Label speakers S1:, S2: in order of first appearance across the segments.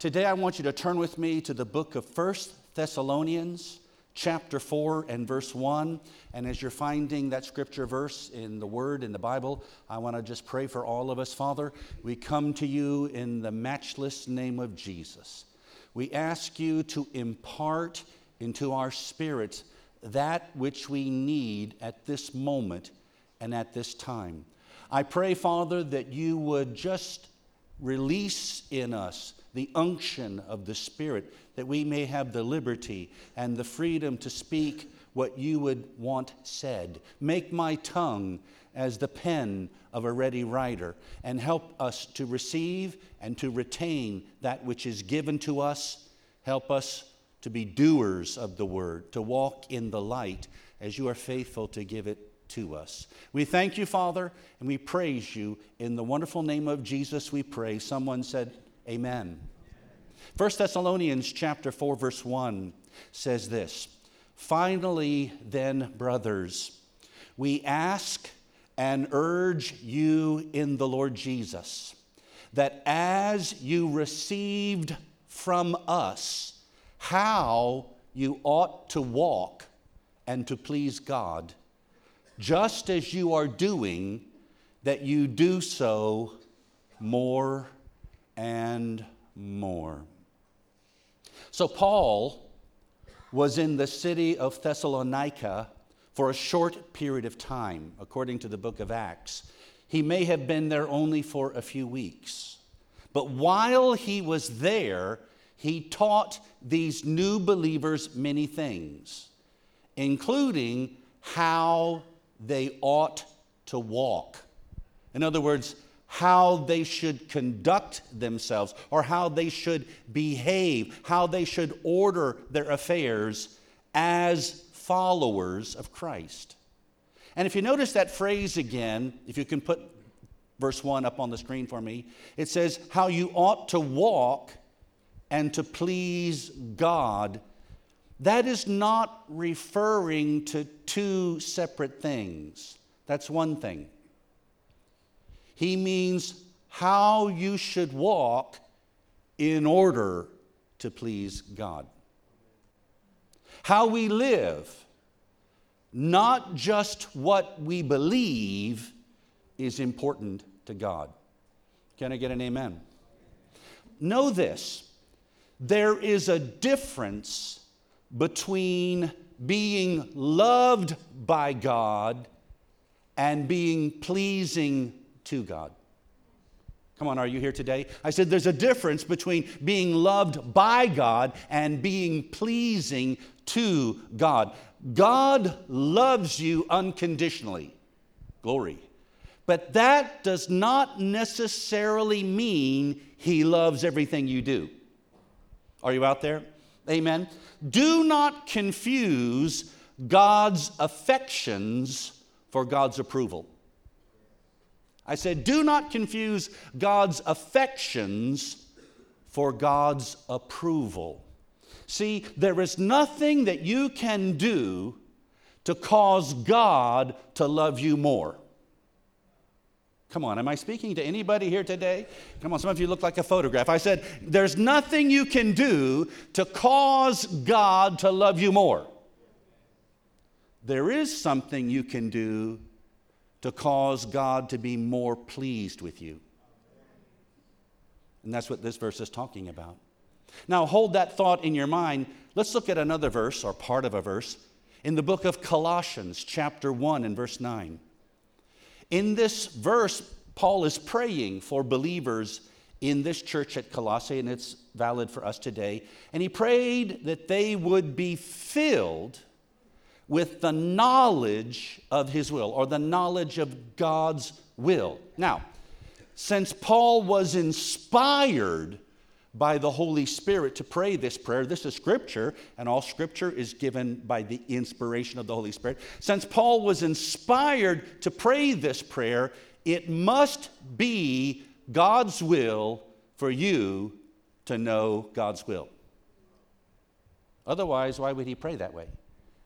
S1: Today I want you to turn with me to the book of First Thessalonians, chapter 4 and verse 1. And as you're finding that scripture verse in the Word, in the Bible, I want to just pray for all of us. Father, we come to you in the matchless name of Jesus. We ask you to impart into our spirits that which we need at this moment and at this time. I pray, Father, that you would just release in us the unction of the Spirit, that we may have the liberty and the freedom to speak what you would want said. Make my tongue as the pen of a ready writer, and help us to receive and to retain that which is given to us. Help us to be doers of the word, to walk in the light as you are faithful to give it to us. We thank you, Father, and we praise you. In the wonderful name of Jesus, we pray. Someone said, Amen. 1 Thessalonians chapter 4 verse 1 says this, Finally then, brothers, we ask and urge you in the Lord Jesus that as you received from us how you ought to walk and to please God, just as you are doing, that you do so more and more. So, Paul was in the city of Thessalonica for a short period of time, according to the book of Acts. He may have been there only for a few weeks. But while he was there, he taught these new believers many things, including how they ought to walk. In other words, how they should conduct themselves or how they should behave, how they should order their affairs as followers of Christ. And if you notice that phrase again, if you can put verse 1 up on the screen for me, it says, How you ought to walk and to please God. That is not referring to two separate things. That's one thing. He means how you should walk in order to please God. How we live, not just what we believe, is important to God. Can I get an amen? Know this there is a difference between being loved by God and being pleasing to God. Come on, are you here today? I said there's a difference between being loved by God and being pleasing to God. God loves you unconditionally. Glory. But that does not necessarily mean He loves everything you do. Are you out there? Amen. Do not confuse God's affections for God's approval. I said, do not confuse God's affections for God's approval. See, there is nothing that you can do to cause God to love you more. Come on, am I speaking to anybody here today? Come on, some of you look like a photograph. I said, there's nothing you can do to cause God to love you more. There is something you can do to cause God to be more pleased with you. And that's what this verse is talking about. Now, hold that thought in your mind. Let's look at another verse or part of a verse in the book of Colossians, chapter 1, and verse 9. In this verse, Paul is praying for believers in this church at Colossae, and it's valid for us today. And he prayed that they would be filled with the knowledge of his will or the knowledge of God's will. Now, since Paul was inspired by the Holy Spirit to pray this prayer, this is scripture, and all scripture is given by the inspiration of the Holy Spirit. Since Paul was inspired to pray this prayer, it must be God's will for you to know God's will. Otherwise, why would he pray that way?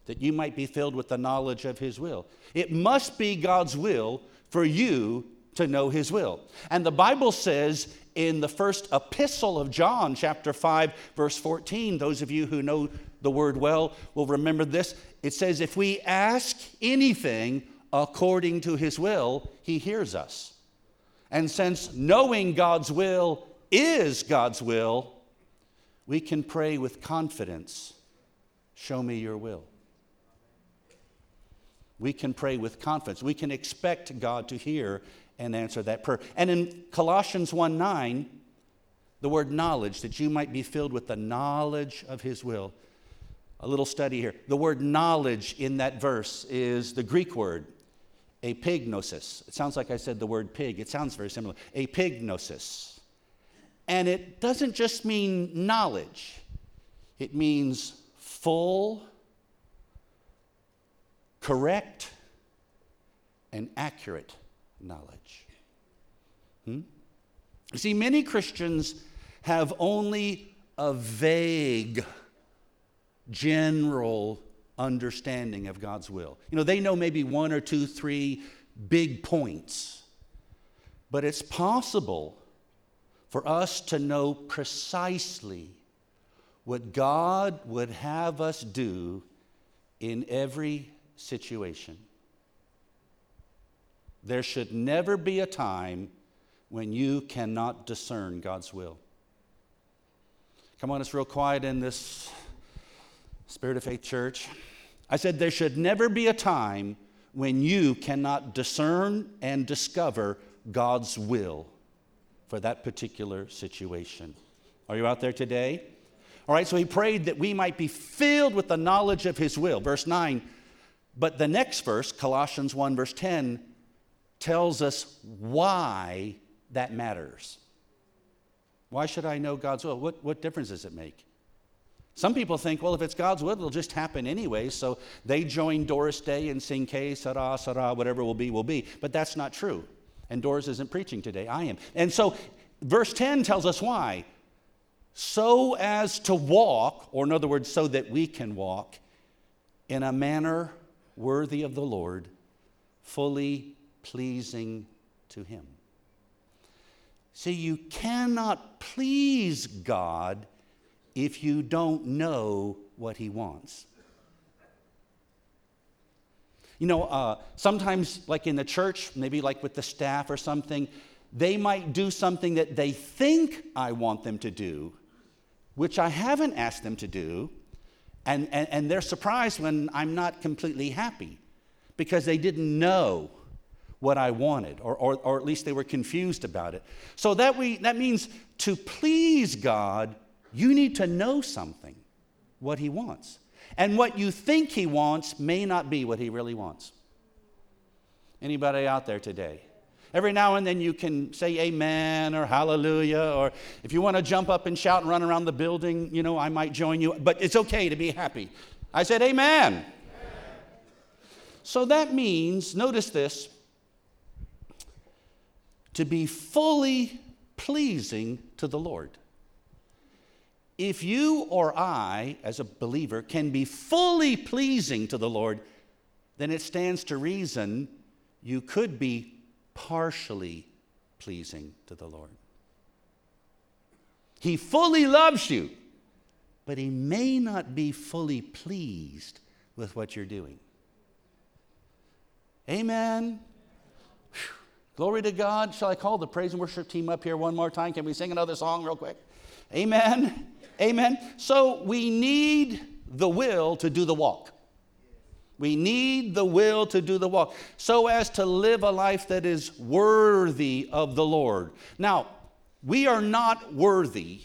S1: That you might be filled with the knowledge of His will. It must be God's will for you to know his will. And the Bible says in the first epistle of John, chapter 5, verse 14, those of you who know the word well will remember this. It says, If we ask anything according to his will, he hears us. And since knowing God's will is God's will, we can pray with confidence, Show me your will. We can pray with confidence. We can expect God to hear and answer that prayer. And in Colossians 1 9, the word knowledge, that you might be filled with the knowledge of his will. A little study here. The word knowledge in that verse is the Greek word, epignosis. It sounds like I said the word pig. It sounds very similar. Epignosis. And it doesn't just mean knowledge, it means full, correct, and accurate knowledge. Hmm? You see, many Christians have only a vague, general understanding of God's will. You know, they know maybe one or two, three big points, but it's possible for us to know precisely what God would have us do in every situation. There should never be a time when you cannot discern God's will. Come on, it's real quiet in this Spirit of Faith church. I said there should never be a time when you cannot discern and discover God's will for that particular situation. Are you out there today? All right, so he prayed that we might be filled with the knowledge of his will. Verse 9. But the next verse, Colossians 1, verse 10, tells us why that matters. Why should I know God's will? What, what difference does it make? Some people think, well, if it's God's will, it'll just happen anyway. So they join Doris Day and sing Que Sera, Sera, whatever will be, will be. But that's not true. And Doris isn't preaching today. I am. And so verse 10 tells us why. So as to walk, or in other words, so that we can walk in a manner worthy of the Lord, fully pleasing to Him. See, you cannot please God if you don't know what He wants. You know, uh, sometimes, like in the church, maybe like with the staff or something, they might do something that they think I want them to do, which I haven't asked them to do, and, and, and they're surprised when I'm not completely happy because they didn't know what I wanted, or, or, or at least they were confused about it. So that, we, that means to please God, you need to know something, what He wants. And what you think He wants may not be what He really wants. Anybody out there today? Every now and then you can say amen or hallelujah, or if you want to jump up and shout and run around the building, you know, I might join you, but it's okay to be happy. I said amen. amen. So that means, notice this, to be fully pleasing to the Lord. If you or I, as a believer, can be fully pleasing to the Lord, then it stands to reason you could be partially pleasing to the Lord. He fully loves you, but he may not be fully pleased with what you're doing. Amen. Glory to God. Shall I call the praise and worship team up here one more time? Can we sing another song real quick? Amen. Amen. So we need the will to do the walk. We need the will to do the walk so as to live a life that is worthy of the Lord. Now, we are not worthy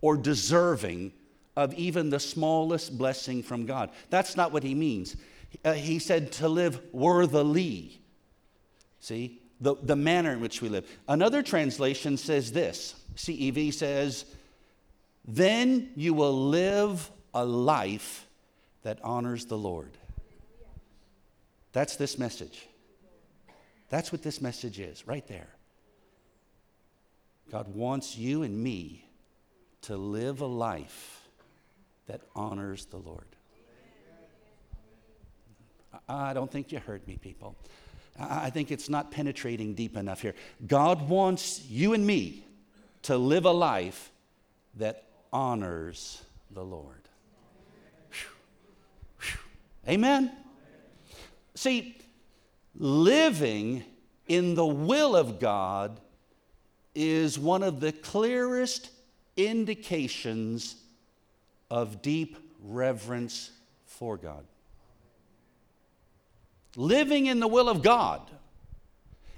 S1: or deserving of even the smallest blessing from God. That's not what he means. Uh, he said to live worthily. See, the, the manner in which we live. Another translation says this CEV says, Then you will live a life that honors the Lord. That's this message. That's what this message is, right there. God wants you and me to live a life that honors the Lord. I don't think you heard me, people. I think it's not penetrating deep enough here. God wants you and me to live a life that honors the Lord. Whew. Whew. Amen? See, living in the will of God is one of the clearest indications of deep reverence for God. Living in the will of God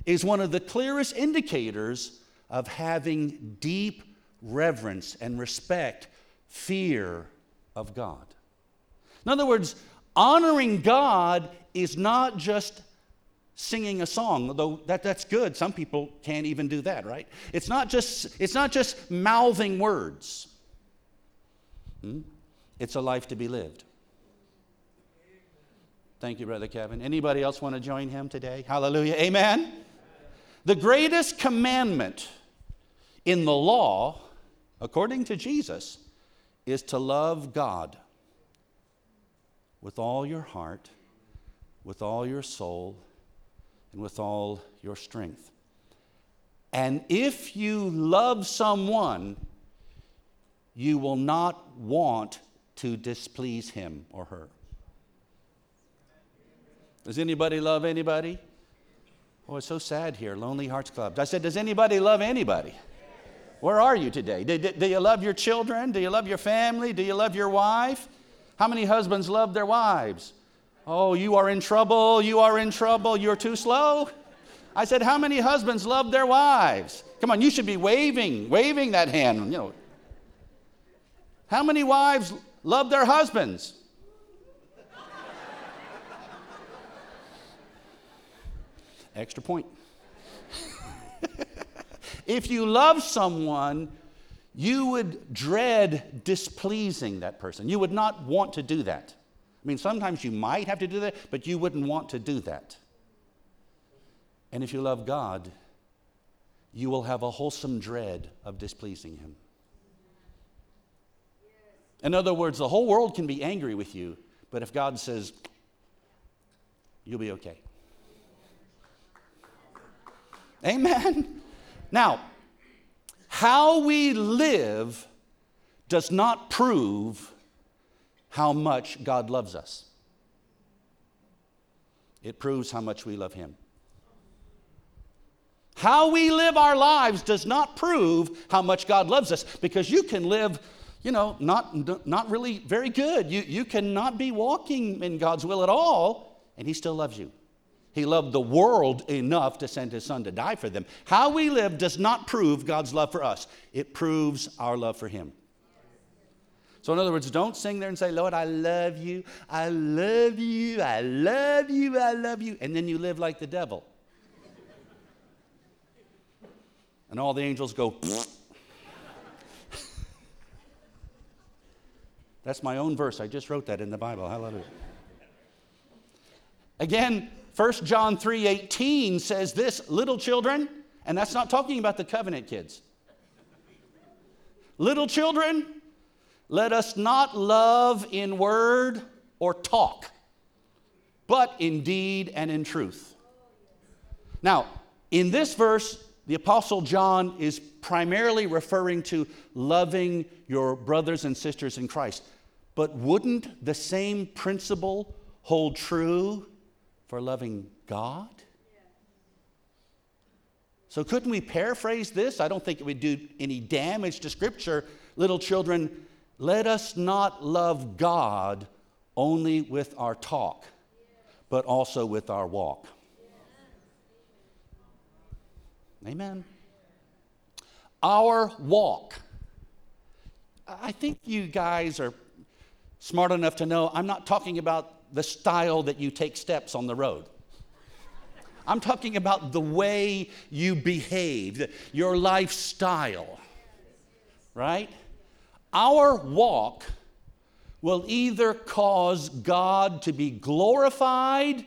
S1: is one of the clearest indicators of having deep reverence and respect, fear of God. In other words, honoring God is not just singing a song, though that, that's good. Some people can't even do that, right? It's not just, it's not just mouthing words. Hmm? It's a life to be lived. Thank you, Brother Kevin. Anybody else want to join him today? Hallelujah. Amen. The greatest commandment in the law, according to Jesus, is to love God with all your heart, with all your soul, and with all your strength. And if you love someone, you will not want to displease him or her. Does anybody love anybody? Oh, it's so sad here, Lonely Hearts Club. I said, Does anybody love anybody? Where are you today? Do, do, do, you love your children? Do you love your family? Do you love your wife? How many husbands love their wives? Oh, you are in trouble. You are in trouble. You're too slow. I said, How many husbands love their wives? Come on, you should be waving, waving that hand. You know. How many wives love their husbands? Extra point. if you love someone, you would dread displeasing that person. You would not want to do that. I mean, sometimes you might have to do that, but you wouldn't want to do that. And if you love God, you will have a wholesome dread of displeasing Him. In other words, the whole world can be angry with you, but if God says, you'll be okay. Amen. Now, how we live does not prove how much God loves us. It proves how much we love Him. How we live our lives does not prove how much God loves us because you can live, you know, not, not really very good. You, you cannot be walking in God's will at all, and He still loves you. He loved the world enough to send his son to die for them. How we live does not prove God's love for us, it proves our love for him. So, in other words, don't sing there and say, Lord, I love you, I love you, I love you, I love you, and then you live like the devil. and all the angels go, That's my own verse. I just wrote that in the Bible. Hallelujah. Again, 1 John 3:18 says this, little children, and that's not talking about the covenant kids. Little children, let us not love in word or talk, but in deed and in truth. Now, in this verse, the Apostle John is primarily referring to loving your brothers and sisters in Christ. But wouldn't the same principle hold true for loving God? So, couldn't we paraphrase this? I don't think it would do any damage to Scripture. Little children, let us not love God only with our talk, but also with our walk. Amen. Our walk. I think you guys are smart enough to know I'm not talking about the style that you take steps on the road. I'm talking about the way you behave, your lifestyle, right? Our walk will either cause God to be glorified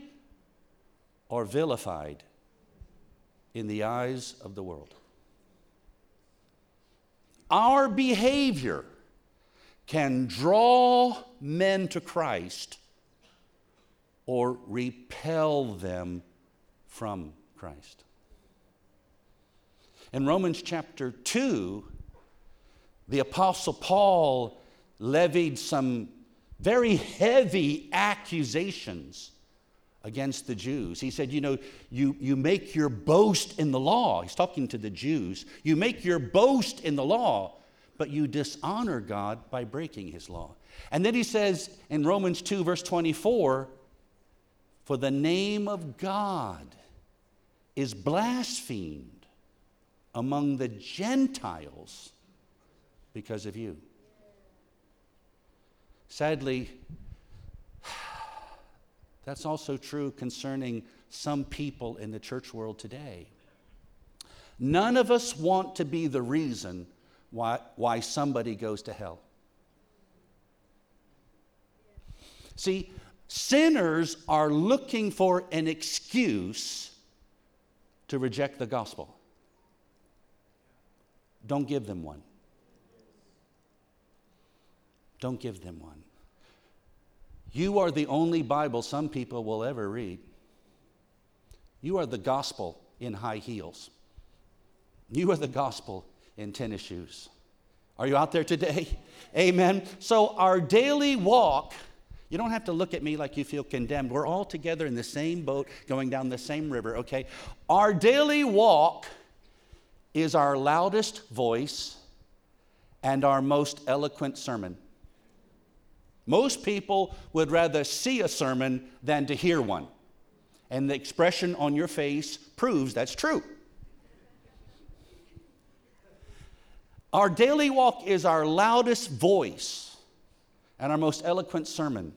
S1: or vilified in the eyes of the world. Our behavior can draw men to Christ or repel them from Christ. In Romans chapter 2, the Apostle Paul levied some very heavy accusations against the Jews. He said, You know, you, you make your boast in the law. He's talking to the Jews. You make your boast in the law, but you dishonor God by breaking his law. And then he says in Romans 2, verse 24, For the name of God is blasphemed among the Gentiles because of you. Sadly, that's also true concerning some people in the church world today. None of us want to be the reason why, why somebody goes to hell. See, sinners are looking for an excuse to reject the gospel. Don't give them one. Don't give them one. You are the only Bible some people will ever read. You are the gospel in high heels. You are the gospel in tennis shoes. Are you out there today? Amen. So, our daily walk, you don't have to look at me like you feel condemned. We're all together in the same boat going down the same river, okay? Our daily walk is our loudest voice and our most eloquent sermon. Most people would rather see a sermon than to hear one. And the expression on your face proves that's true. Our daily walk is our loudest voice and our most eloquent sermon.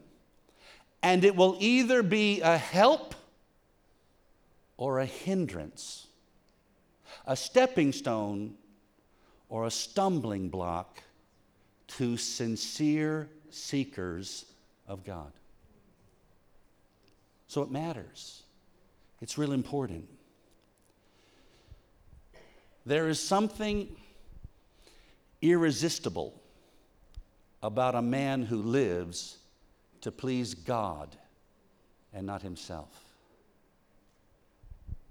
S1: And it will either be a help or a hindrance, a stepping stone or a stumbling block to sincere seekers of God. So it matters. It's real important. There is something irresistible about a man who lives to please God and not himself.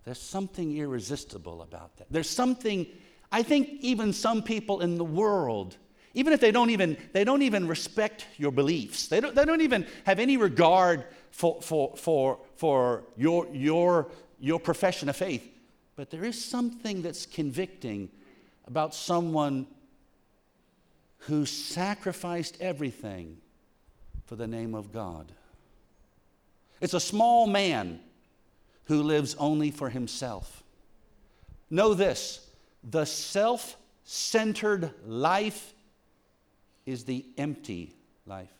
S1: There's something irresistible about that. There's something, I think, even some people in the world even if they don't even, they don't even respect your beliefs, they don't, they don't even have any regard for, for, for, for your, your, your profession of faith. But there is something that's convicting about someone who sacrificed everything for the name of God. It's a small man who lives only for himself. Know this the self centered life is the empty life.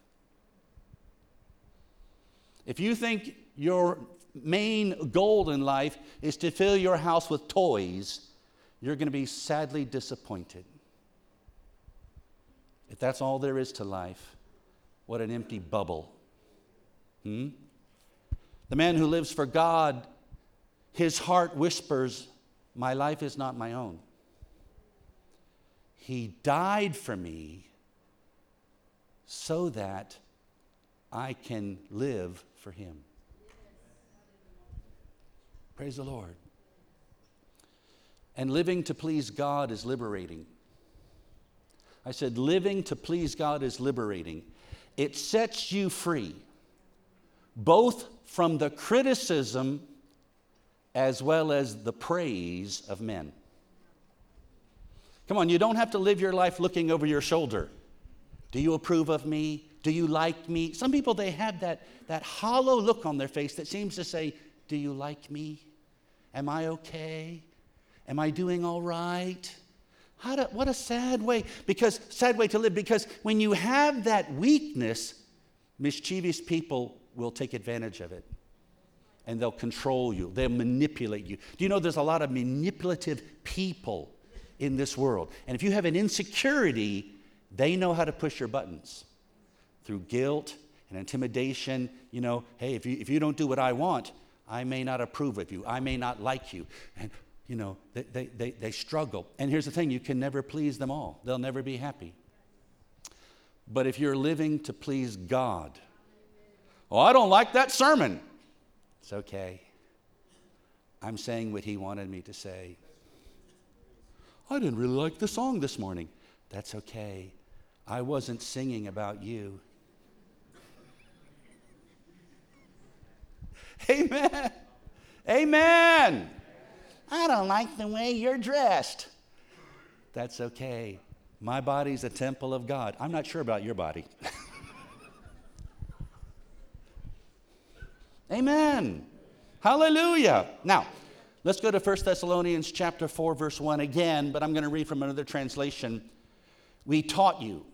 S1: If you think your main goal in life is to fill your house with toys, you're going to be sadly disappointed. If that's all there is to life, what an empty bubble. Hmm? The man who lives for God, his heart whispers, My life is not my own. He died for me so that I can live for Him. Praise the Lord. And living to please God is liberating. I said, living to please God is liberating. It sets you free, both from the criticism as well as the praise of men. Come on, you don't have to live your life looking over your shoulder. Do you approve of me? Do you like me? Some people, they have that, that hollow look on their face that seems to say, Do you like me? Am I okay? Am I doing all right? To, what a sad way, because sad way to live, because when you have that weakness, mischievous people will take advantage of it and they'll control you, they'll manipulate you. Do you know there's a lot of manipulative people in this world? And if you have an insecurity, they know how to push your buttons through guilt and intimidation. You know, hey, if you, if you don't do what I want, I may not approve of you. I may not like you. And, you know, they, they, they, they struggle. And here's the thing you can never please them all, they'll never be happy. But if you're living to please God, oh, I don't like that sermon. It's okay. I'm saying what He wanted me to say. I didn't really like the song this morning. That's okay. I wasn't singing about you. Amen. Amen. I don't like the way you're dressed. That's okay. My body's a temple of God. I'm not sure about your body. Amen. Hallelujah. Now, let's go to 1 Thessalonians chapter 4 verse 1 again, but I'm going to read from another translation. We taught you.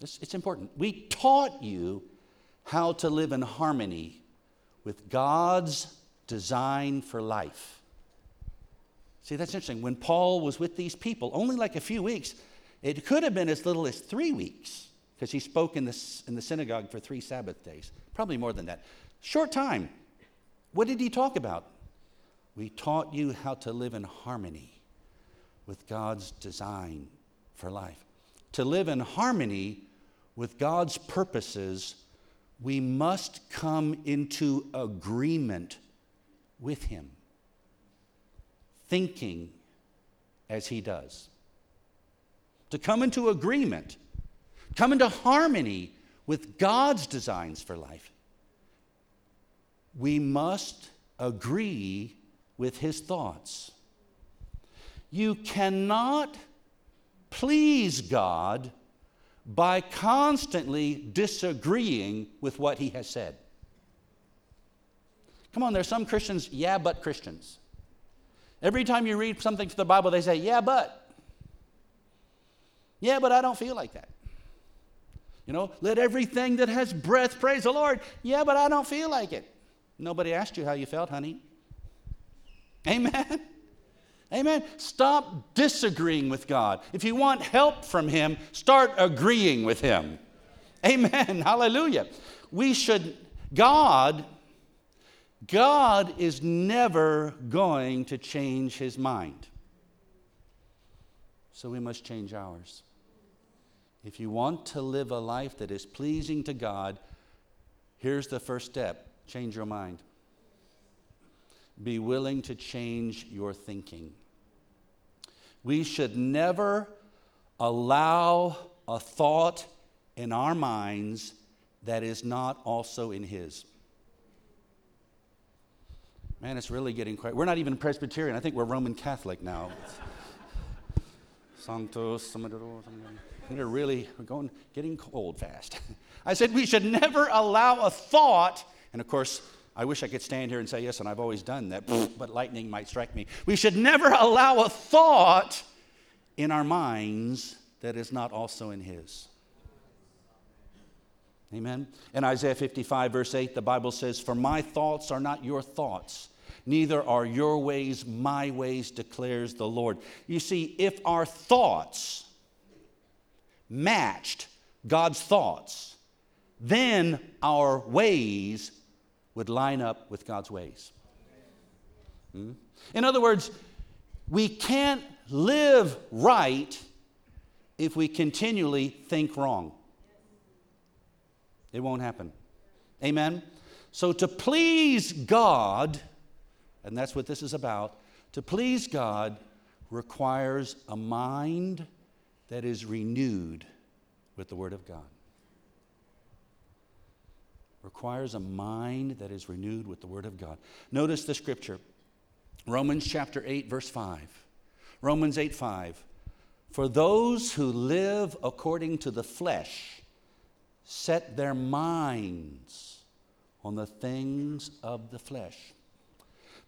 S1: It's, it's important. We taught you how to live in harmony with God's design for life. See, that's interesting. When Paul was with these people, only like a few weeks, it could have been as little as three weeks because he spoke in the, in the synagogue for three Sabbath days, probably more than that. Short time. What did he talk about? We taught you how to live in harmony with God's design for life. To live in harmony with God's purposes, we must come into agreement with Him, thinking as He does. To come into agreement, come into harmony with God's designs for life we must agree with his thoughts. You cannot please God by constantly disagreeing with what he has said. Come on, there's some Christians, yeah, but Christians. Every time you read something from the Bible, they say, yeah, but. Yeah, but I don't feel like that. You know, let everything that has breath praise the Lord. Yeah, but I don't feel like it. Nobody asked you how you felt, honey. Amen. Amen. Stop disagreeing with God. If you want help from Him, start agreeing with Him. Amen. Hallelujah. We should, God, God is never going to change His mind. So we must change ours. If you want to live a life that is pleasing to God, here's the first step change your mind. Be willing to change your thinking. We should never allow a thought in our minds that is not also in His. Man, it's really getting quite. We're not even Presbyterian. I think we're Roman Catholic now. Santos, we're really we're going getting cold fast. I said we should never allow a thought and of course, I wish I could stand here and say, yes, and I've always done that, but lightning might strike me. We should never allow a thought in our minds that is not also in His. Amen. In Isaiah 55, verse 8, the Bible says, For my thoughts are not your thoughts, neither are your ways my ways, declares the Lord. You see, if our thoughts matched God's thoughts, then our ways would line up with God's ways. Hmm? In other words, we can't live right if we continually think wrong. It won't happen. Amen? So, to please God, and that's what this is about, to please God requires a mind that is renewed with the Word of God requires a mind that is renewed with the Word of God. Notice the scripture Romans chapter 8, verse 5. Romans 8, 5. For those who live according to the flesh set their minds on the things of the flesh.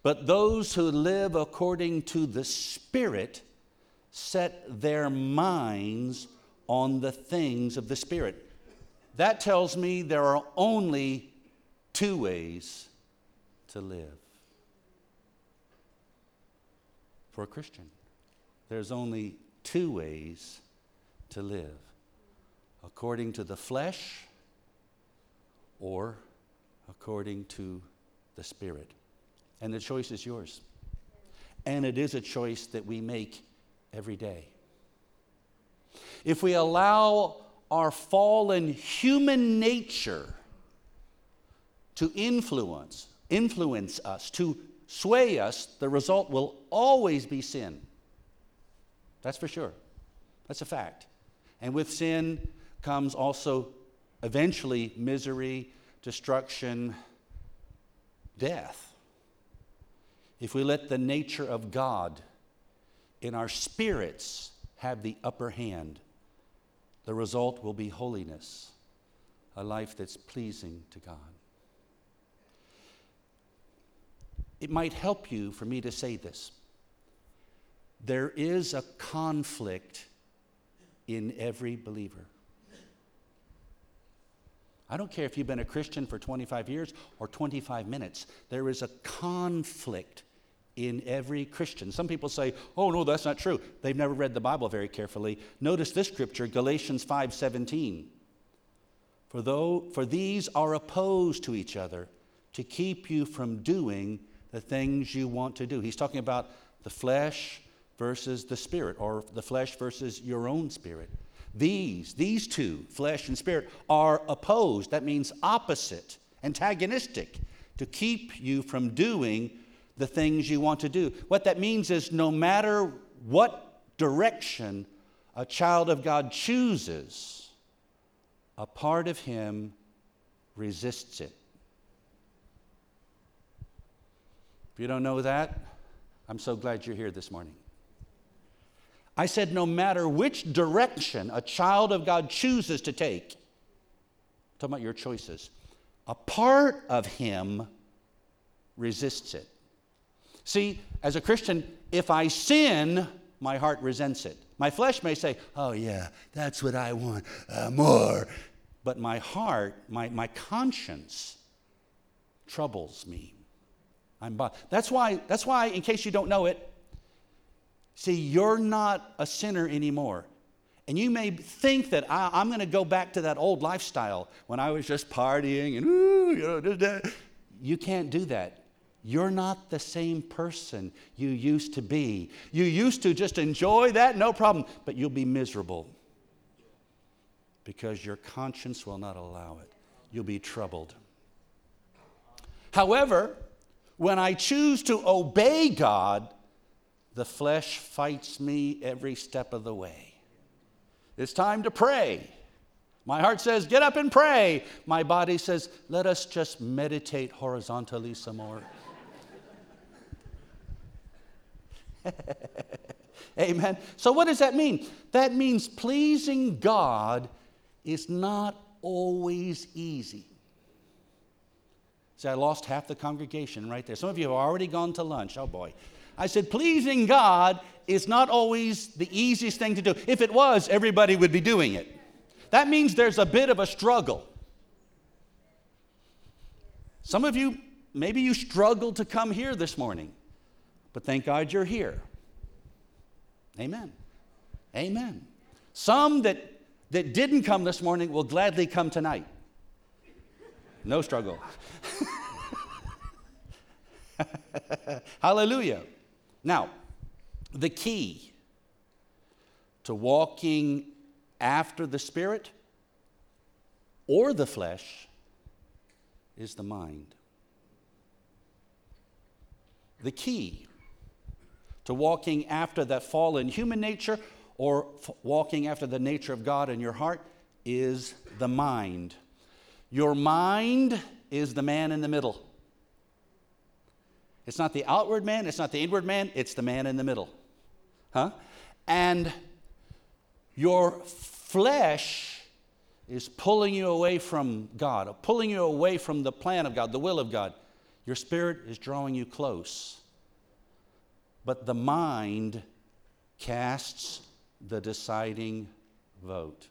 S1: But those who live according to the Spirit set their minds on the things of the Spirit. That tells me there are only two ways to live. For a Christian, there's only two ways to live according to the flesh or according to the Spirit. And the choice is yours. And it is a choice that we make every day. If we allow our fallen human nature to influence influence us to sway us, the result will always be sin. That's for sure. That's a fact. And with sin comes also eventually misery, destruction, death. If we let the nature of God in our spirits have the upper hand, the result will be holiness, a life that's pleasing to God. It might help you for me to say this. There is a conflict in every believer. I don't care if you've been a Christian for 25 years or 25 minutes, there is a conflict in every Christian. Some people say, "Oh no, that's not true." They've never read the Bible very carefully. Notice this scripture, Galatians 5:17. For though for these are opposed to each other to keep you from doing the things you want to do. He's talking about the flesh versus the spirit or the flesh versus your own spirit. These, these two, flesh and spirit, are opposed. That means opposite, antagonistic, to keep you from doing the things you want to do. What that means is no matter what direction a child of God chooses, a part of him resists it. If you don't know that, I'm so glad you're here this morning. I said, no matter which direction a child of God chooses to take, I'm talking about your choices, a part of him resists it. See, as a Christian, if I sin, my heart resents it. My flesh may say, oh, yeah, that's what I want, uh, more. But my heart, my, my conscience, troubles me. I'm bo- that's why, that's why, in case you don't know it, See, you're not a sinner anymore. And you may think that I, am going to go back to that old lifestyle when I was just partying and ooh, you know, you can't do that. You're not the same person you used to be. You used to just enjoy that, no problem, but you'll be miserable because your conscience will not allow it. You'll be troubled. However, when I choose to obey God, the flesh fights me every step of the way. It's time to pray. My heart says, get up and pray. My body says, let us just meditate horizontally some more. Amen. So, what does that mean? That means pleasing God is not always easy. See, I lost half the congregation right there. Some of you have already gone to lunch. Oh boy. I said, pleasing God is not always the easiest thing to do. If it was, everybody would be doing it. That means there's a bit of a struggle. Some of you, maybe you struggled to come here this morning, but thank God you're here. Amen. Amen. Some that, that didn't come this morning will gladly come tonight. No struggle. Hallelujah. Now, the key to walking after the Spirit or the flesh is the mind. The key to walking after that fallen human nature or f- walking after the nature of God in your heart is the mind. Your mind is the man in the middle. It's not the outward man, it's not the inward man, it's the man in the middle. Huh? And your flesh is pulling you away from God, pulling you away from the plan of God, the will of God. Your spirit is drawing you close. But the mind casts the deciding vote.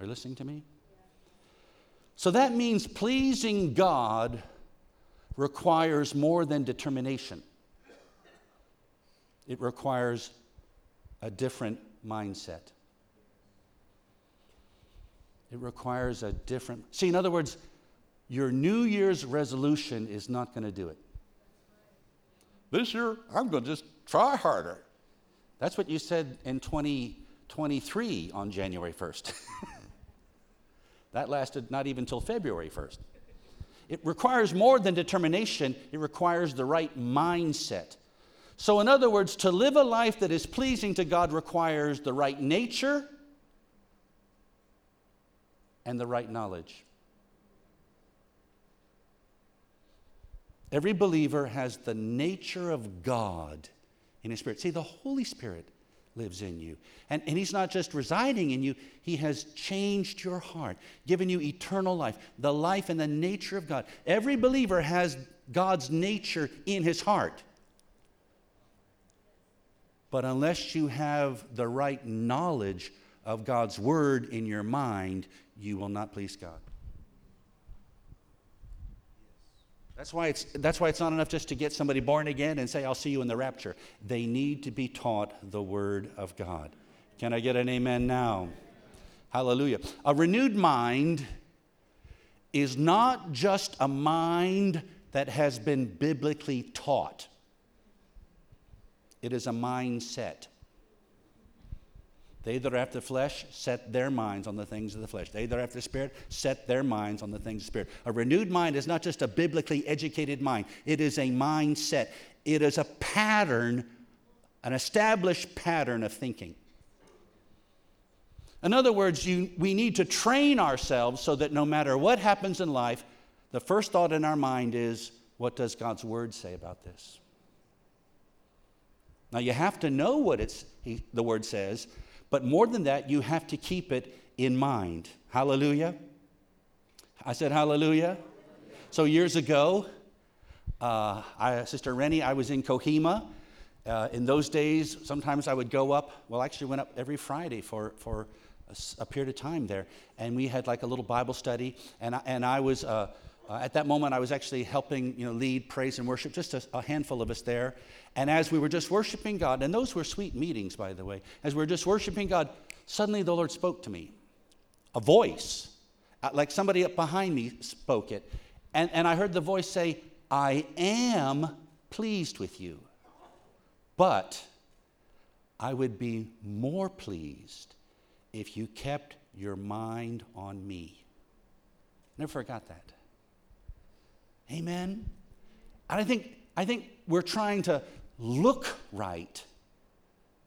S1: Are you listening to me? So that means pleasing God requires more than determination, it requires a different mindset. It requires a different. See, in other words, your New Year's resolution is not going to do it. This year, I'm going to just try harder. That's what you said in 2023 on January 1st. that lasted not even till February 1st. it requires more than determination, it requires the right mindset. So, in other words, to live a life that is pleasing to God requires the right nature and the right knowledge. Every believer has the nature of God in his spirit. See, the Holy Spirit lives in you. And, and He's not just residing in you, He has changed your heart, given you eternal life, the life and the nature of God. Every believer has God's nature in his heart. But unless you have the right knowledge of God's word in your mind, you will not please God. That's why, it's, that's why it's not enough just to get somebody born again and say, I'll see you in the rapture. They need to be taught the Word of God. Can I get an amen now? Hallelujah. A renewed mind is not just a mind that has been biblically taught, it is a mindset. They that are after the flesh set their minds on the things of the flesh. They that are after the spirit set their minds on the things of the spirit. A renewed mind is not just a biblically educated mind, it is a mindset. It is a pattern, an established pattern of thinking. In other words, you, we need to train ourselves so that no matter what happens in life, the first thought in our mind is, what does God's word say about this? Now, you have to know what the word says, but more than that, you have to keep it in mind. Hallelujah. I said hallelujah. So years ago, uh, I, Sister Rennie, I was in Kohima. Uh, in those days, sometimes I would go up. Well, actually, went up every Friday for for a, a, period of time there, and we had like a little Bible study. And I, and I was uh, uh, at that moment, I was actually helping you know lead praise and worship, just a, a handful of us there. And as we were just worshiping God, and those were sweet meetings, by the way, as we were just worshiping God, suddenly the Lord spoke to me. A voice, uh, like somebody up behind me spoke it. And, and I heard the voice say, I am pleased with you, but I would be more pleased if you kept your mind on me. Never forgot that. Amen. And I think, I think we're trying to look right,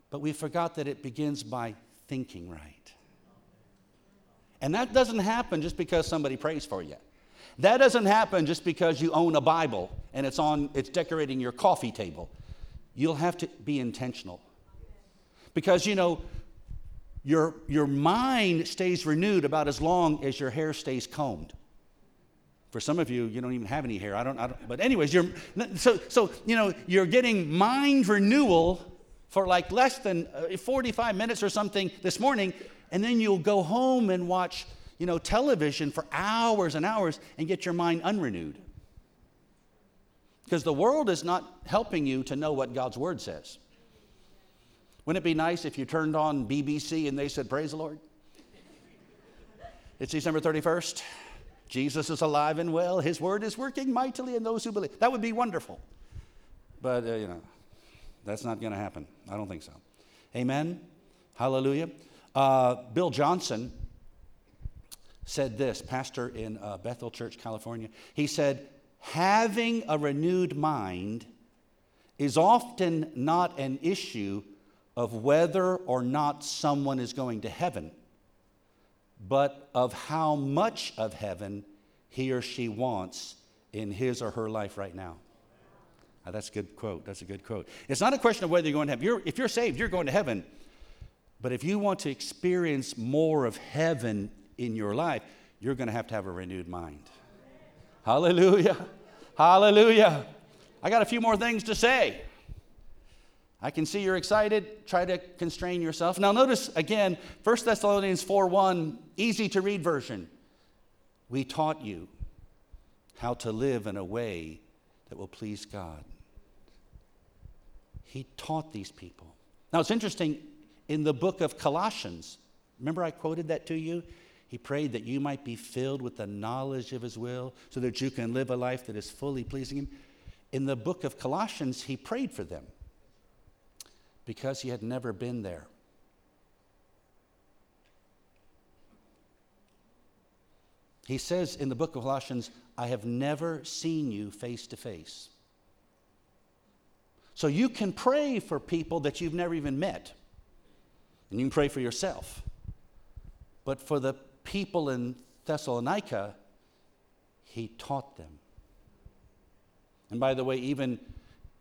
S1: but we forgot that it begins by thinking right. And that doesn't happen just because somebody prays for you. That doesn't happen just because you own a Bible and it's on it's decorating your coffee table. You'll have to be intentional. Because you know, your, your mind stays renewed about as long as your hair stays combed. For some of you, you don't even have any hair. I don't, I don't but anyways, you're, so, so, you know, you're getting mind renewal for like less than uh, 45 minutes or something this morning, and then you'll go home and watch, you know, television for hours and hours and get your mind unrenewed. Because the world is not helping you to know what God's word says. Wouldn't it be nice if you turned on BBC and they said, Praise the Lord? It's December 31st. Jesus is alive and well. His word is working mightily in those who believe. That would be wonderful. But, uh, you know, that's not going to happen. I don't think so. Amen. Hallelujah. Uh, Bill Johnson said this, pastor in uh, Bethel Church, California. He said, Having a renewed mind is often not an issue of whether or not someone is going to heaven but of how much of heaven he or she wants in his or her life right now. now that's a good quote. That's a good quote. It's not a question of whether you're going to heaven. You're, if you're saved, you're going to heaven. But if you want to experience more of heaven in your life, you're going to have to have a renewed mind. Hallelujah. Hallelujah. I got a few more things to say. I can see you're excited. Try to constrain yourself. Now, notice again, 1 Thessalonians 4 1, easy to read version. We taught you how to live in a way that will please God. He taught these people. Now, it's interesting, in the book of Colossians, remember I quoted that to you? He prayed that you might be filled with the knowledge of His will so that you can live a life that is fully pleasing Him. In the book of Colossians, he prayed for them because he had never been there. He says in the book of Colossians, I have never seen you face to face. So you can pray for people that you've never even met, and you can pray for yourself. But for the people in Thessalonica, he taught them. And by the way, even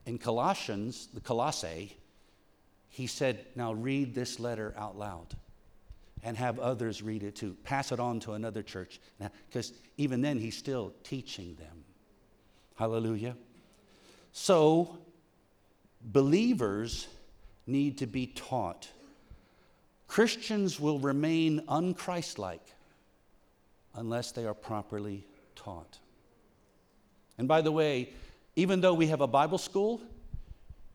S1: in Colossians, the Colossae, he said, Now read this letter out loud and have others read it too. Pass it on to another church. Because even then, he's still teaching them. Hallelujah. So, believers need to be taught. Christians will remain unchristlike unless they are properly taught. And by the way, even though we have a Bible school,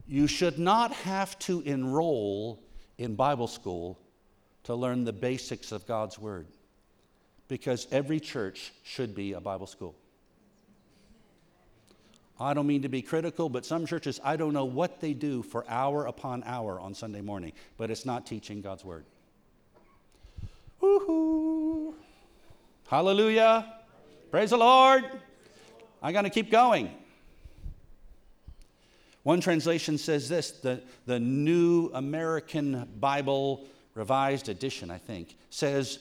S1: you should not have to enroll in Bible school to learn the basics of God's Word because every church should be a Bible school. I don't mean to be critical, but some churches, I don't know what they do for hour upon hour on Sunday morning, but it's not teaching God's Word. Woohoo! Hallelujah! Praise the Lord! I'm going to keep going. One translation says this the, the New American Bible Revised Edition, I think, says,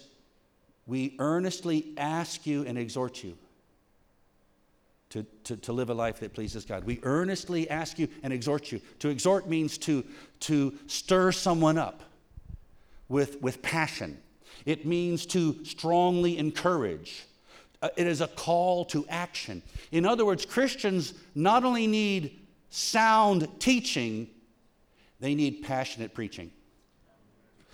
S1: We earnestly ask you and exhort you to, to, to live a life that pleases God. We earnestly ask you and exhort you. To exhort means to, to stir someone up with, with passion, it means to strongly encourage. Uh, it is a call to action. In other words, Christians not only need sound teaching, they need passionate preaching.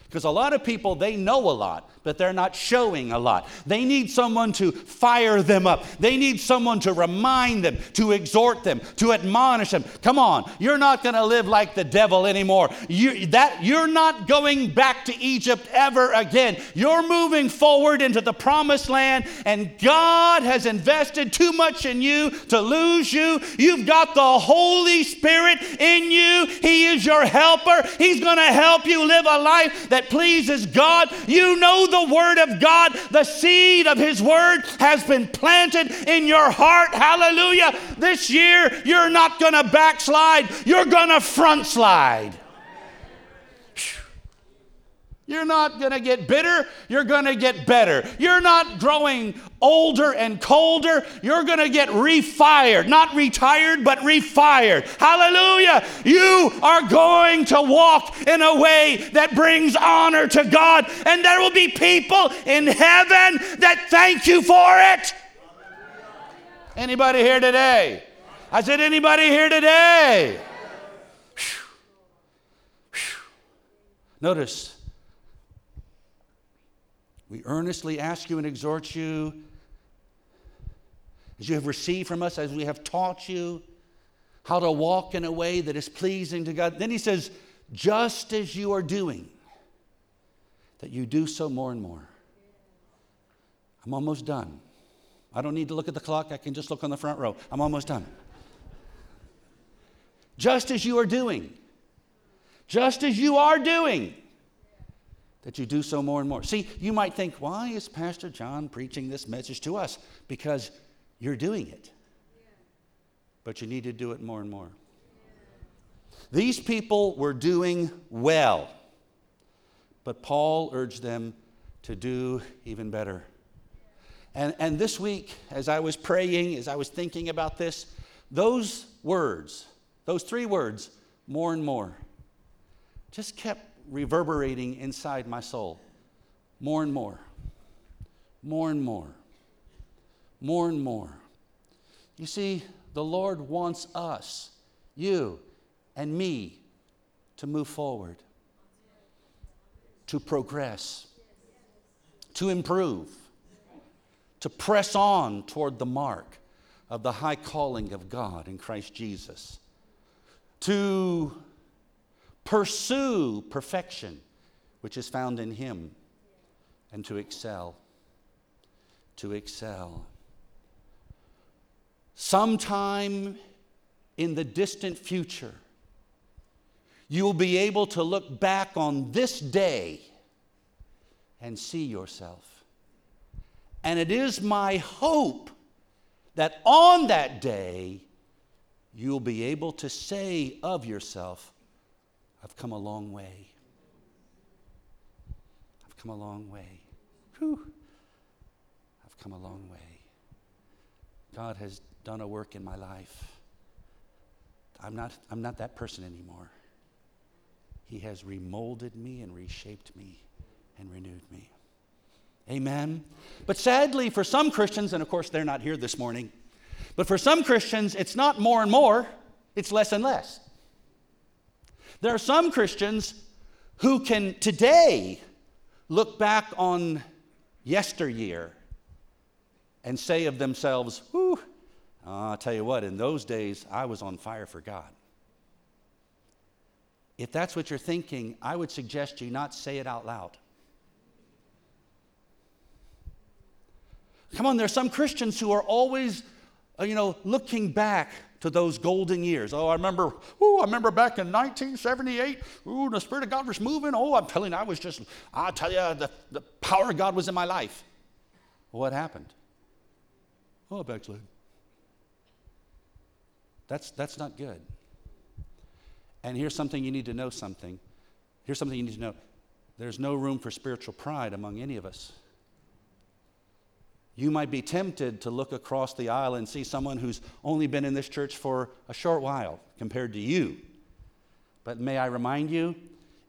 S1: Because a lot of people, they know a lot, but they're not showing a lot. They need someone to fire them up. They need someone to remind them, to exhort them, to admonish them. Come on, you're not going to live like the devil anymore. You, that, you're not going back to Egypt ever again. You're moving forward into the promised land, and God has invested too much in you to lose you. You've got the Holy Spirit in you, He is your helper. He's going to help you live a life that that pleases God. You know the Word of God. The seed of His Word has been planted in your heart. Hallelujah. This year, you're not going to backslide, you're going to front slide. You're not going to get bitter, you're going to get better. You're not growing older and colder, you're going to get refired. Not retired, but refired. Hallelujah. You are going to walk in a way that brings honor to God, and there will be people in heaven that thank you for it. Anybody here today? I said, anybody here today? Notice we earnestly ask you and exhort you, as you have received from us, as we have taught you, how to walk in a way that is pleasing to God. Then he says, just as you are doing, that you do so more and more. I'm almost done. I don't need to look at the clock, I can just look on the front row. I'm almost done. Just as you are doing, just as you are doing, that you do so more and more. See, you might think, why is Pastor John preaching this message to us? Because you're doing it. But you need to do it more and more. These people were doing well, but Paul urged them to do even better. And, and this week, as I was praying, as I was thinking about this, those words, those three words, more and more, just kept reverberating inside my soul. More and more, more and more, more and more. You see, the Lord wants us, you and me, to move forward, to progress, to improve, to press on toward the mark of the high calling of God in Christ Jesus, to Pursue perfection, which is found in Him, and to excel. To excel. Sometime in the distant future, you will be able to look back on this day and see yourself And it is my hope that on that day, you'll be able to say of yourself, I've come a long way. I've come a long way. Whew. I've come a long way. God has done a work in my life. I'm not, I'm not that person anymore. He has remolded me and reshaped me and renewed me. Amen. But sadly, for some Christians, and of course they're not here this morning, but for some Christians, it's not more and more, it's less and less. There are some Christians who can today look back on yesteryear and say of themselves, Whew, I'll tell you what, in those days, I was on fire for God. If that's what you're thinking, I would suggest you not say it out loud. Come on, there are some Christians who are always, uh, you know, looking back to those golden years. Oh, I remember, oh, I remember back in 1978, ooh, the Spirit of God was moving. Oh, I'm telling you, I was just, i tell you, the, the power of God was in my life. what happened? Oh, backslid. That's, that's not good. And here's something you need to know something. Here's something you need to know. There's no room for spiritual pride among any of us. You might be tempted to look across the aisle and see someone who's only been in this church for a short while compared to you. But may I remind you,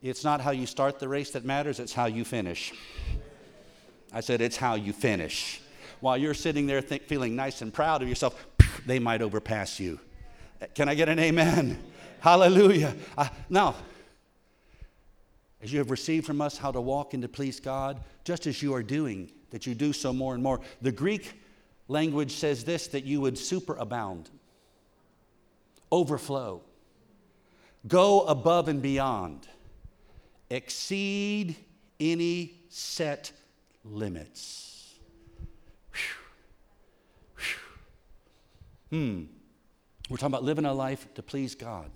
S1: it's not how you start the race that matters, it's how you finish. I said, it's how you finish. While you're sitting there think, feeling nice and proud of yourself, they might overpass you. Can I get an amen? Hallelujah. Uh, now, as you have received from us how to walk and to please God, just as you are doing, that you do so more and more. The Greek language says this that you would superabound, overflow, go above and beyond, exceed any set limits. Hmm. We're talking about living a life to please God,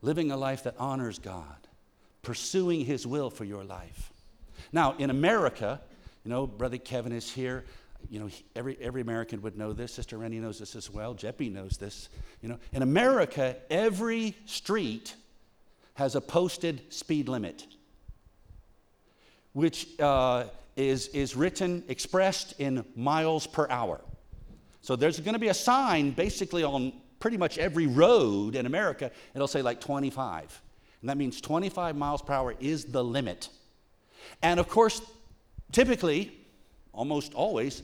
S1: living a life that honors God, pursuing His will for your life. Now, in America, you know, Brother Kevin is here. You know, every, every American would know this. Sister Rennie knows this as well. Jeppy knows this. You know, in America, every street has a posted speed limit, which uh, is, is written, expressed in miles per hour. So there's going to be a sign basically on pretty much every road in America. It'll say like 25. And that means 25 miles per hour is the limit. And of course, Typically, almost always,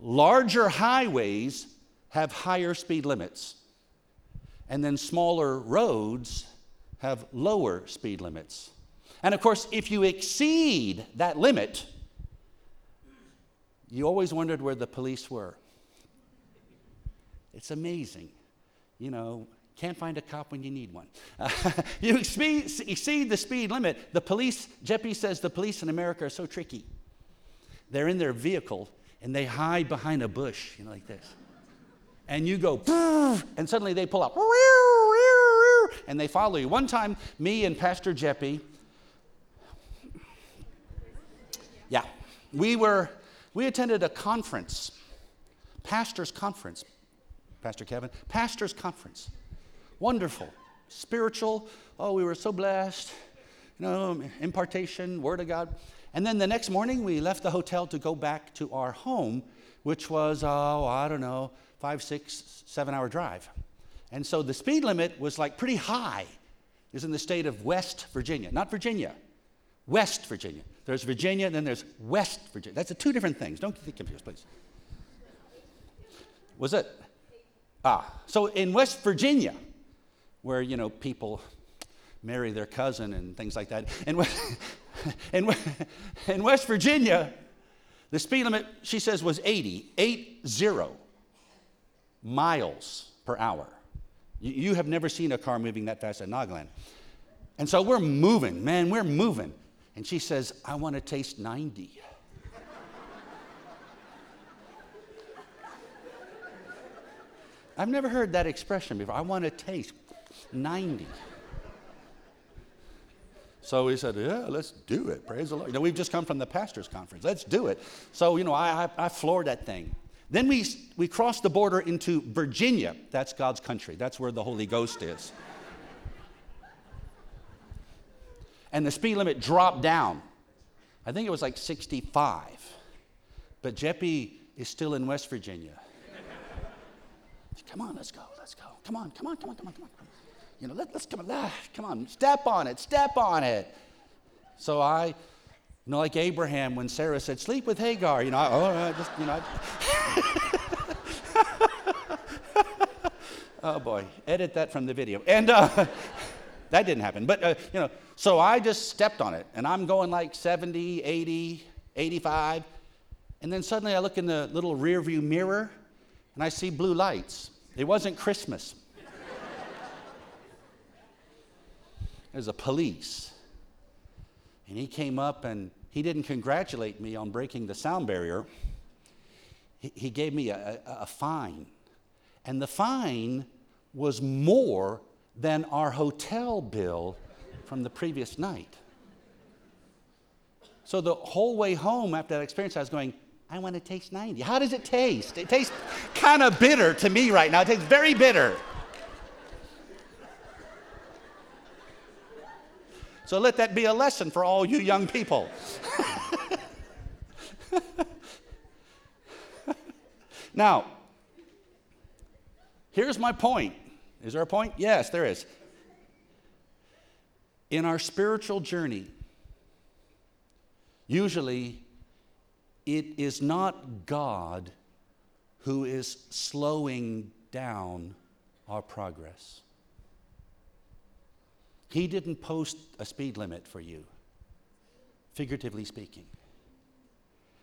S1: larger highways have higher speed limits, and then smaller roads have lower speed limits. And of course, if you exceed that limit, you always wondered where the police were. It's amazing. You know, can't find a cop when you need one. Uh, you exceed, the speed limit. The police, Jeppy says the police in America are so tricky. They're in their vehicle and they hide behind a bush, you know, like this. And you go, and suddenly they pull up, and they follow you. One time, me and Pastor Jeppy, yeah, we were, we attended a conference, pastor's conference, Pastor Kevin, pastor's conference. Wonderful, spiritual. Oh, we were so blessed. You know, impartation, Word of God. And then the next morning, we left the hotel to go back to our home, which was, oh, I don't know, five, six, seven hour drive. And so the speed limit was like pretty high. It was in the state of West Virginia, not Virginia, West Virginia. There's Virginia, and then there's West Virginia. That's two different things. Don't get confused, please. Was it? Ah, so in West Virginia, where, you know, people marry their cousin and things like that. And in, in West Virginia, the speed limit, she says, was 80, 80 miles per hour. You, have never seen a car moving that fast at Nagaland. And so we're moving, man, we're moving. And she says, I want to taste 90. I've never heard that expression before. I want to taste 90. So we said, yeah, let's do it. Praise the Lord. You know, we've just come from the pastor's conference. Let's do it. So, you know, I, I, I floored that thing. Then we, we crossed the border into Virginia. That's God's country. That's where the Holy Ghost is. and the speed limit dropped down. I think it was like 65. But Jeppy is still in West Virginia. come on, let's go, let's go. Come on, come on, come on, come on, come on. You know, let, us come on, ah, come on, step on it, step on it. So I, you know, like Abraham when Sarah said, sleep with Hagar, you know, I, oh, just, you know. Oh boy, edit that from the video. And uh, that didn't happen. But, uh, you know, so I just stepped on it and I'm going like 70, 80, 85. And then suddenly I look in the little rear view mirror and I see blue lights. It wasn't Christmas. There's a police. And he came up and he didn't congratulate me on breaking the sound barrier. He, he gave me a, a, a fine. And the fine was more than our hotel bill from the previous night. So the whole way home after that experience, I was going, I want to taste 90. How does it taste? It tastes kind of bitter to me right now. It tastes very bitter. So let that be a lesson for all you young people. now, here's my point. Is there a point? Yes, there is. In our spiritual journey, usually it is not God who is slowing down our progress. He didn't post a speed limit for you, figuratively speaking.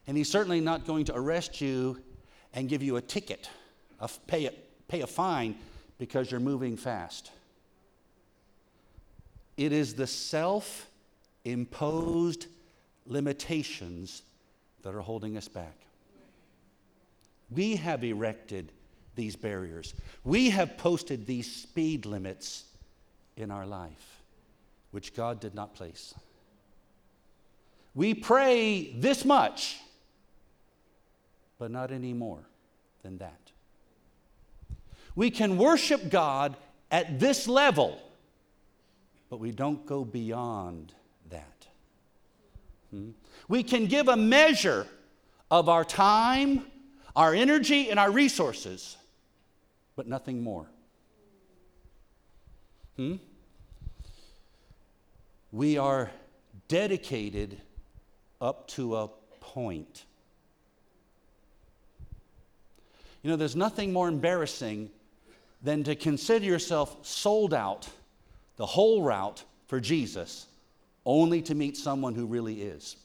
S1: And He's certainly not going to arrest you and give you a ticket, a, pay, a, pay a fine because you're moving fast. It is the self imposed limitations that are holding us back. We have erected these barriers. We have posted these speed limits in our life, which God did not place. We pray this much, but not any more than that. We can worship God at this level, but we don't go beyond that. Hmm? We can give a measure of our time, our energy, and our resources, but nothing more. Hmm? We are dedicated up to a point. You know, there's nothing more embarrassing than to consider yourself sold out the whole route for Jesus only to meet someone who really is.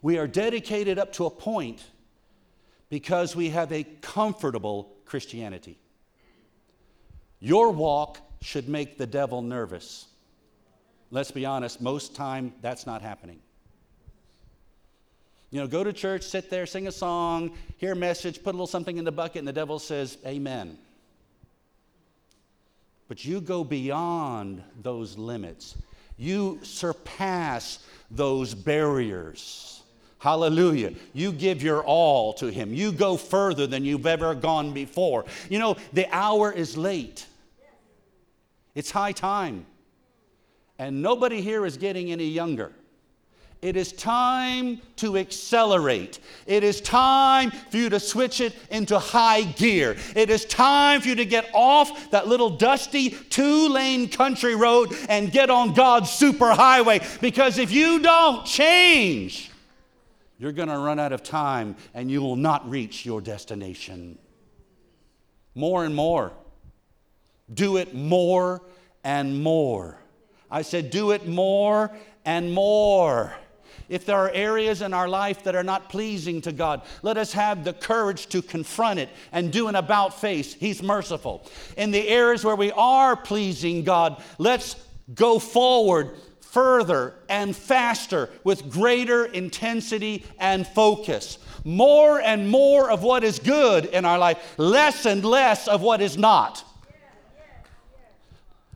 S1: We are dedicated up to a point because we have a comfortable Christianity. Your walk should make the devil nervous. Let's be honest, most time that's not happening. You know, go to church, sit there, sing a song, hear a message, put a little something in the bucket, and the devil says, Amen. But you go beyond those limits. You surpass those barriers. Hallelujah. You give your all to Him. You go further than you've ever gone before. You know, the hour is late, it's high time. And nobody here is getting any younger. It is time to accelerate. It is time for you to switch it into high gear. It is time for you to get off that little dusty two lane country road and get on God's super highway. Because if you don't change, you're going to run out of time and you will not reach your destination. More and more. Do it more and more. I said, do it more and more. If there are areas in our life that are not pleasing to God, let us have the courage to confront it and do an about face. He's merciful. In the areas where we are pleasing God, let's go forward further and faster with greater intensity and focus. More and more of what is good in our life, less and less of what is not.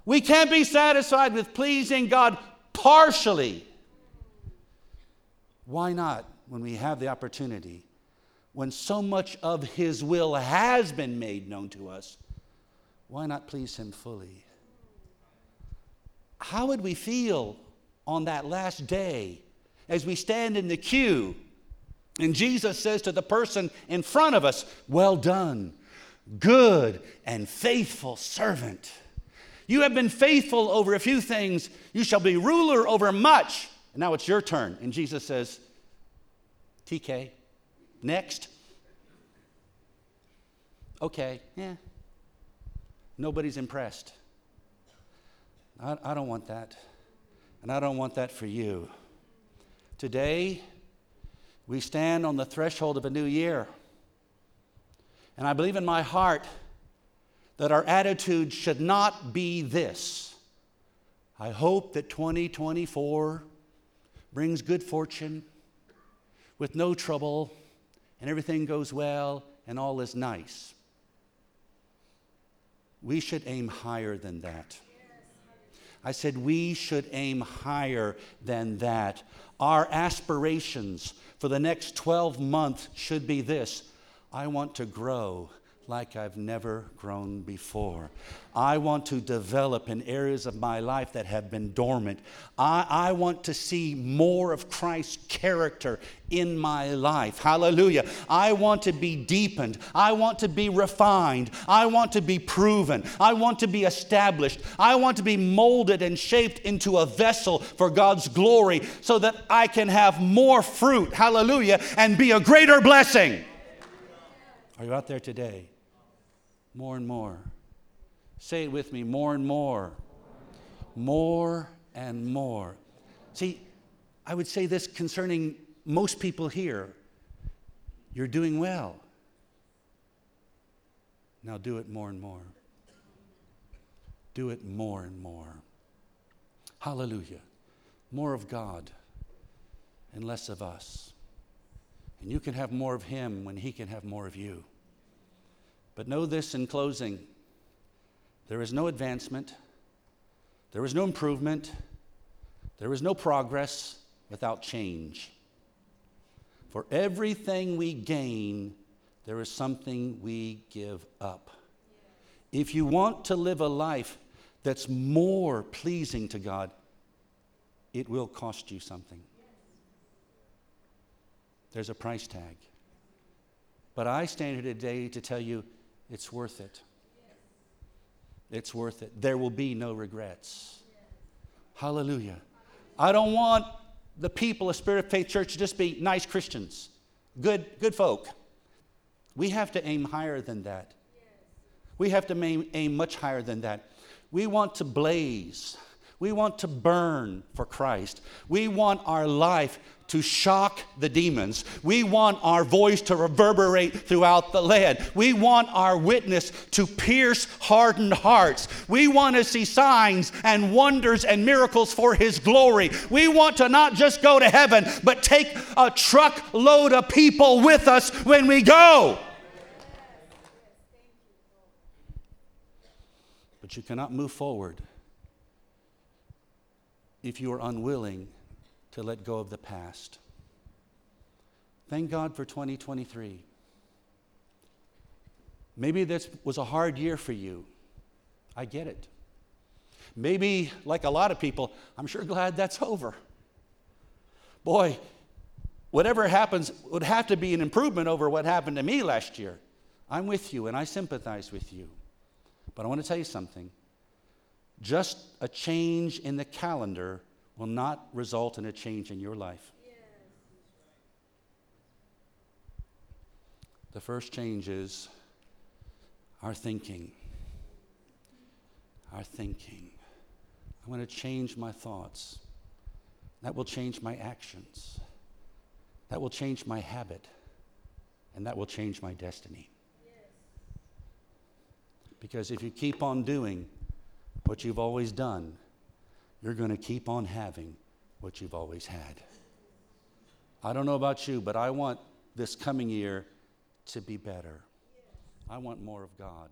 S1: We can't be satisfied with pleasing God partially. Why not when we have the opportunity, when so much of His will has been made known to us? Why not please Him fully? How would we feel on that last day as we stand in the queue and Jesus says to the person in front of us, Well done, good and faithful servant. You have been faithful over a few things, you shall be ruler over much. And now it's your turn. And Jesus says, TK, next. Okay, yeah. Nobody's impressed. I, I don't want that. And I don't want that for you. Today, we stand on the threshold of a new year. And I believe in my heart that our attitude should not be this. I hope that 2024 brings good fortune with no trouble and everything goes well and all is nice. We should aim higher than that. I said we should aim higher than that. Our aspirations for the next 12 months should be this I want to grow like I've never grown before. I want to develop in areas of my life that have been dormant. I, I want to see more of Christ's character in my life. Hallelujah. I want to be deepened. I want to be refined. I want to be proven. I want to be established. I want to be molded and shaped into a vessel for God's glory so that I can have more fruit. Hallelujah. And be a greater blessing. Are you out there today? More and more. Say it with me more and more. More and more. See, I would say this concerning most people here you're doing well. Now do it more and more. Do it more and more. Hallelujah. More of God and less of us. And you can have more of Him when He can have more of you. But know this in closing there is no advancement, there is no improvement, there is no progress without change. For everything we gain, there is something we give up. If you want to live a life that's more pleasing to God, it will cost you something. There's a price tag. But I stand here today to tell you it's worth it. It's worth it. There will be no regrets. Hallelujah. I don't want the people of Spirit of Faith Church to just be nice Christians, good, good folk. We have to aim higher than that. We have to aim, aim much higher than that. We want to blaze. We want to burn for Christ. We want our life to shock the demons. We want our voice to reverberate throughout the land. We want our witness to pierce hardened hearts. We want to see signs and wonders and miracles for His glory. We want to not just go to heaven, but take a truckload of people with us when we go. But you cannot move forward if you are unwilling to let go of the past. Thank God for 2023. Maybe this was a hard year for you. I get it. Maybe, like a lot of people, I'm sure glad that's over. Boy, whatever happens would have to be an improvement over what happened to me last year. I'm with you and I sympathize with you. But I want to tell you something. Just a change in the calendar will not result in a change in your life. The first change is our thinking. Our thinking. I'm going to change my thoughts. That will change my actions. That will change my habit. And that will change my destiny. Because if you keep on doing what you've always done, you're going to keep on having what you've always had. I don't know about you, but I want this coming year to be better. I want more of God